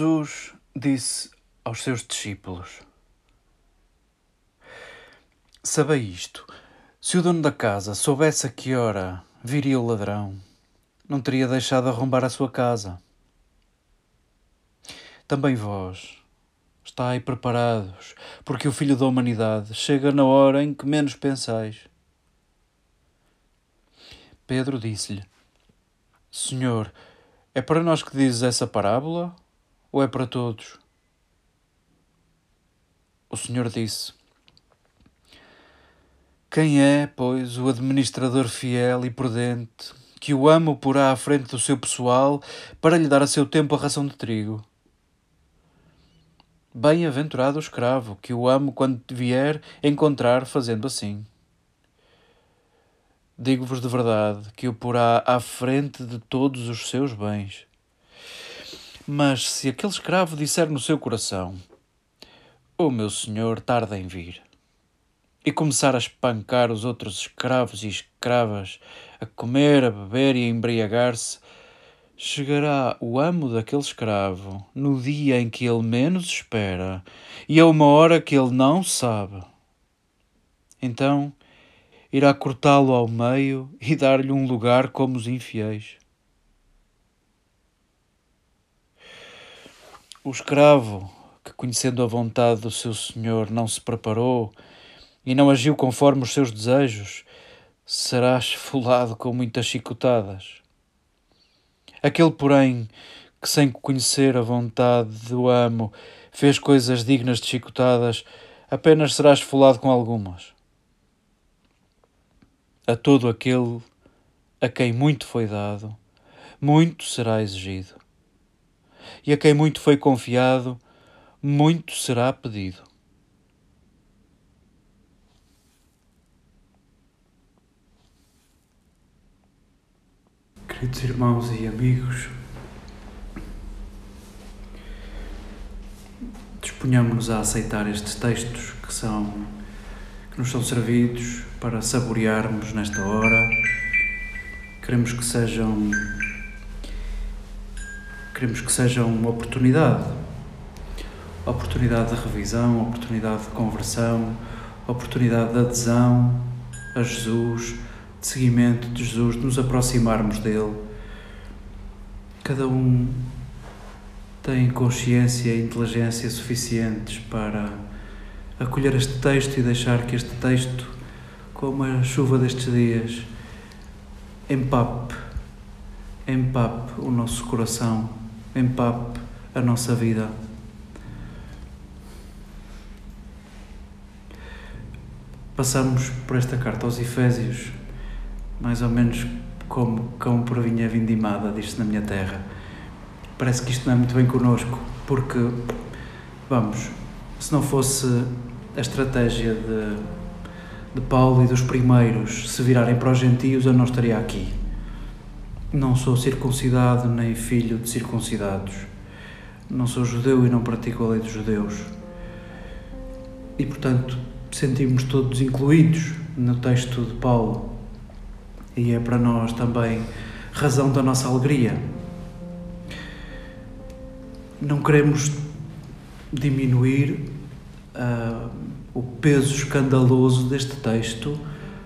Jesus disse aos seus discípulos: Sabei isto: se o dono da casa soubesse a que hora viria o ladrão, não teria deixado arrombar a sua casa. Também vós estai preparados, porque o Filho da Humanidade chega na hora em que menos pensais. Pedro disse-lhe: Senhor, é para nós que dizes essa parábola ou é para todos? O Senhor disse: Quem é, pois, o administrador fiel e prudente que o amo porá à frente do seu pessoal para lhe dar a seu tempo a ração de trigo? Bem-aventurado o escravo que o amo quando vier encontrar fazendo assim. Digo-vos de verdade que o porá à frente de todos os seus bens. Mas se aquele escravo disser no seu coração: O meu senhor tarda em vir, e começar a espancar os outros escravos e escravas, a comer, a beber e a embriagar-se, chegará o amo daquele escravo no dia em que ele menos espera e a uma hora que ele não sabe. Então irá cortá-lo ao meio e dar-lhe um lugar como os infiéis. O escravo, que conhecendo a vontade do seu senhor não se preparou e não agiu conforme os seus desejos, será esfolado com muitas chicotadas. Aquele, porém, que sem conhecer a vontade do amo fez coisas dignas de chicotadas, apenas será esfolado com algumas. A todo aquele a quem muito foi dado, muito será exigido e a quem muito foi confiado, muito será pedido. Queridos irmãos e amigos, disponhamos-nos a aceitar estes textos que são que nos são servidos para saborearmos nesta hora. Queremos que sejam Queremos que seja uma oportunidade. Oportunidade de revisão, oportunidade de conversão, oportunidade de adesão a Jesus, de seguimento de Jesus, de nos aproximarmos dele. Cada um tem consciência e inteligência suficientes para acolher este texto e deixar que este texto, como a chuva destes dias, empape, empape o nosso coração empape a nossa vida. Passamos por esta carta aos Efésios, mais ou menos como cão por vinha vindimada, diz-se na minha terra. Parece que isto não é muito bem connosco, porque, vamos, se não fosse a estratégia de, de Paulo e dos primeiros se virarem para os gentios, eu não estaria aqui. Não sou circuncidado nem filho de circuncidados. Não sou judeu e não pratico a lei dos judeus. E, portanto, sentimos todos incluídos no texto de Paulo. E é para nós também razão da nossa alegria. Não queremos diminuir uh, o peso escandaloso deste texto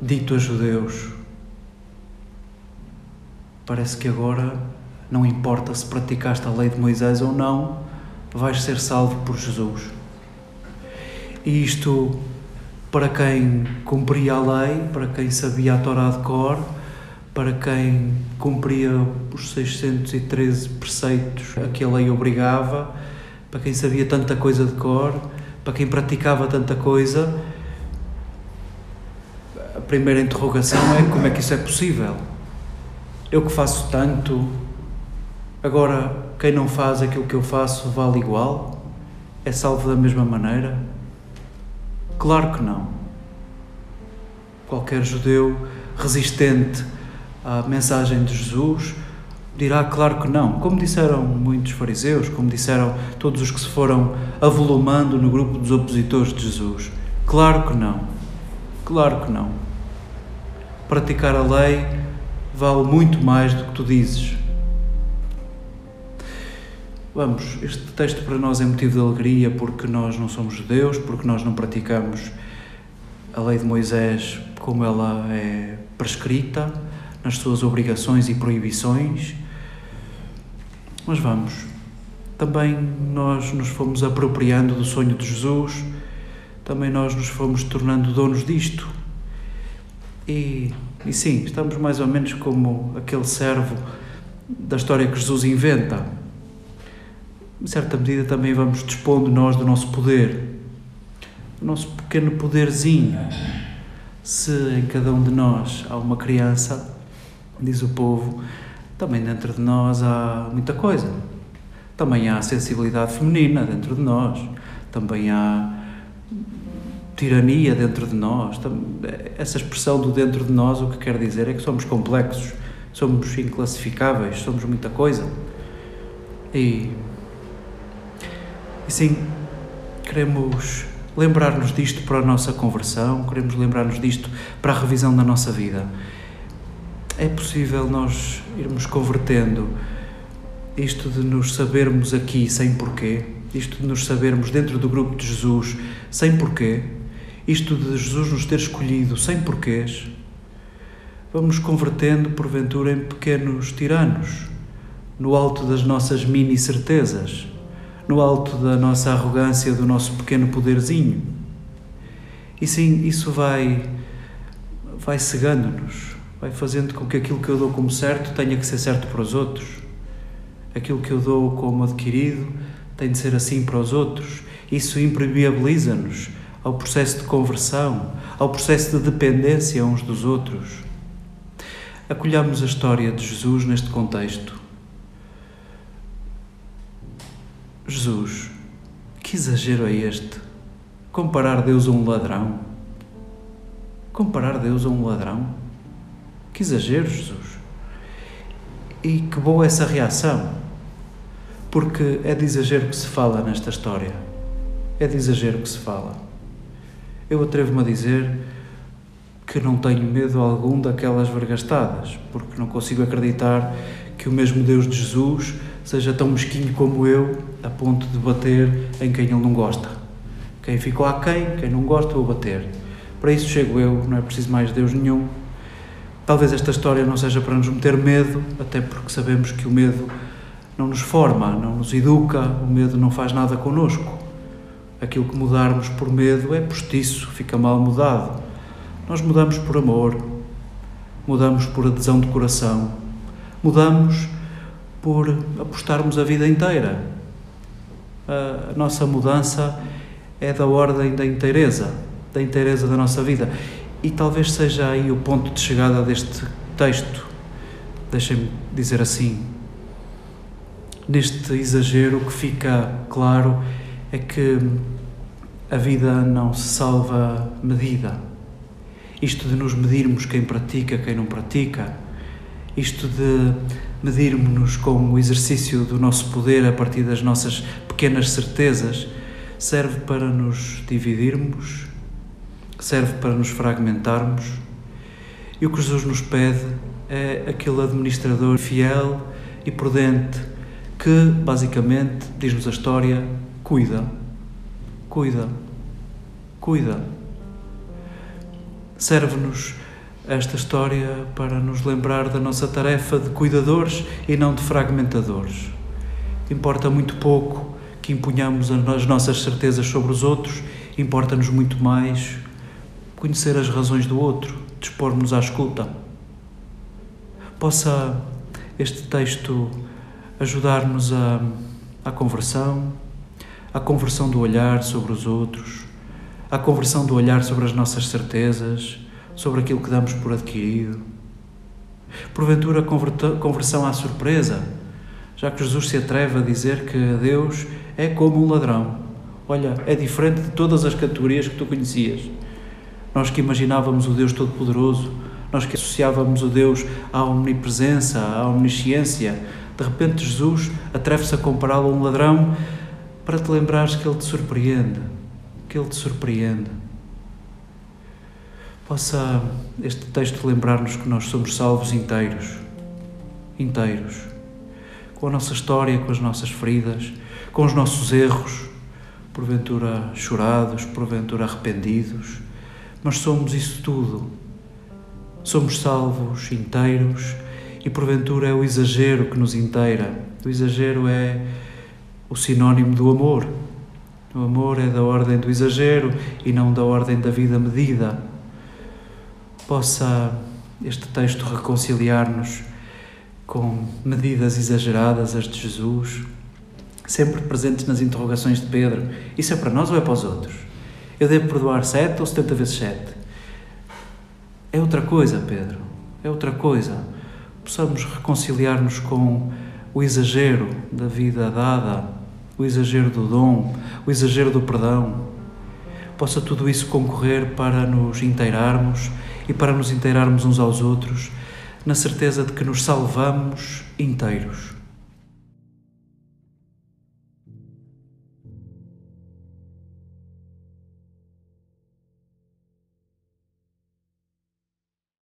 dito a judeus Parece que agora não importa se praticaste a lei de Moisés ou não, vais ser salvo por Jesus. E isto para quem cumpria a lei, para quem sabia a Torá de cor, para quem cumpria os 613 preceitos a que a lei obrigava, para quem sabia tanta coisa de cor, para quem praticava tanta coisa. A primeira interrogação é como é que isso é possível? Eu que faço tanto, agora quem não faz aquilo que eu faço vale igual? É salvo da mesma maneira? Claro que não. Qualquer judeu resistente à mensagem de Jesus dirá claro que não, como disseram muitos fariseus, como disseram todos os que se foram avolumando no grupo dos opositores de Jesus. Claro que não. Claro que não. Praticar a lei vale muito mais do que tu dizes. Vamos, este texto para nós é motivo de alegria porque nós não somos judeus, porque nós não praticamos a lei de Moisés como ela é prescrita, nas suas obrigações e proibições. Mas vamos, também nós nos fomos apropriando do sonho de Jesus, também nós nos fomos tornando donos disto. E, e sim, estamos mais ou menos como aquele servo da história que Jesus inventa. Em certa medida também vamos dispondo nós do nosso poder, do nosso pequeno poderzinho. Se em cada um de nós há uma criança, diz o povo, também dentro de nós há muita coisa. Também há sensibilidade feminina dentro de nós, também há tirania dentro de nós. Essa expressão do dentro de nós o que quer dizer é que somos complexos, somos inclassificáveis, somos muita coisa. E, e sim, queremos lembrar-nos disto para a nossa conversão, queremos lembrar-nos disto para a revisão da nossa vida. É possível nós irmos convertendo isto de nos sabermos aqui sem porquê, isto de nos sabermos dentro do grupo de Jesus sem porquê, isto de Jesus nos ter escolhido sem porquês, vamos convertendo porventura em pequenos tiranos, no alto das nossas mini certezas, no alto da nossa arrogância, do nosso pequeno poderzinho. E sim, isso vai vai cegando-nos, vai fazendo com que aquilo que eu dou como certo tenha que ser certo para os outros aquilo que eu dou como adquirido tem de ser assim para os outros. Isso impermeabiliza-nos ao processo de conversão, ao processo de dependência uns dos outros. Acolhamos a história de Jesus neste contexto. Jesus, que exagero é este? Comparar Deus a um ladrão? Comparar Deus a um ladrão? Que exagero, Jesus! E que boa essa reação! porque é de exagero que se fala nesta história. É de exagero que se fala. Eu atrevo-me a dizer que não tenho medo algum daquelas vergastadas, porque não consigo acreditar que o mesmo Deus de Jesus seja tão mesquinho como eu, a ponto de bater em quem ele não gosta. Quem ficou aquém, quem não gosta, vou bater. Para isso chego eu, não é preciso mais Deus nenhum. Talvez esta história não seja para nos meter medo, até porque sabemos que o medo não nos forma, não nos educa, o medo não faz nada connosco. Aquilo que mudarmos por medo é postiço, fica mal mudado. Nós mudamos por amor, mudamos por adesão de coração, mudamos por apostarmos a vida inteira. A nossa mudança é da ordem da inteireza, da inteireza da nossa vida. E talvez seja aí o ponto de chegada deste texto. Deixem-me dizer assim: neste exagero, que fica claro é que a vida não se salva medida. Isto de nos medirmos quem pratica, quem não pratica, isto de medirmos-nos com o exercício do nosso poder a partir das nossas pequenas certezas, serve para nos dividirmos, serve para nos fragmentarmos. E o que Jesus nos pede é aquele administrador fiel e prudente que basicamente, diz-nos a história, cuida, cuida, cuida. Serve-nos esta história para nos lembrar da nossa tarefa de cuidadores e não de fragmentadores. Importa muito pouco que impunhamos as nossas certezas sobre os outros, importa-nos muito mais conhecer as razões do outro, dispor-nos à escuta. Possa este texto ajudar-nos a, à conversão, à conversão do olhar sobre os outros, à conversão do olhar sobre as nossas certezas, sobre aquilo que damos por adquirido. Porventura, conversão à surpresa, já que Jesus se atreve a dizer que Deus é como um ladrão. Olha, é diferente de todas as categorias que tu conhecias. Nós que imaginávamos o Deus Todo-Poderoso, nós que associávamos o Deus à omnipresença, à omnisciência, de repente, Jesus atreve-se a compará-lo a um ladrão para te lembrares que ele te surpreende, que ele te surpreende. Possa este texto lembrar-nos que nós somos salvos inteiros, inteiros, com a nossa história, com as nossas feridas, com os nossos erros, porventura chorados, porventura arrependidos, mas somos isso tudo. Somos salvos inteiros e porventura é o exagero que nos inteira. O exagero é o sinónimo do amor. O amor é da ordem do exagero e não da ordem da vida medida. Possa este texto reconciliar-nos com medidas exageradas, as de Jesus, sempre presentes nas interrogações de Pedro. Isso é para nós ou é para os outros? Eu devo perdoar sete ou setenta vezes sete? É outra coisa, Pedro. É outra coisa. Possamos reconciliar-nos com o exagero da vida dada, o exagero do dom, o exagero do perdão. Possa tudo isso concorrer para nos inteirarmos e para nos inteirarmos uns aos outros, na certeza de que nos salvamos inteiros.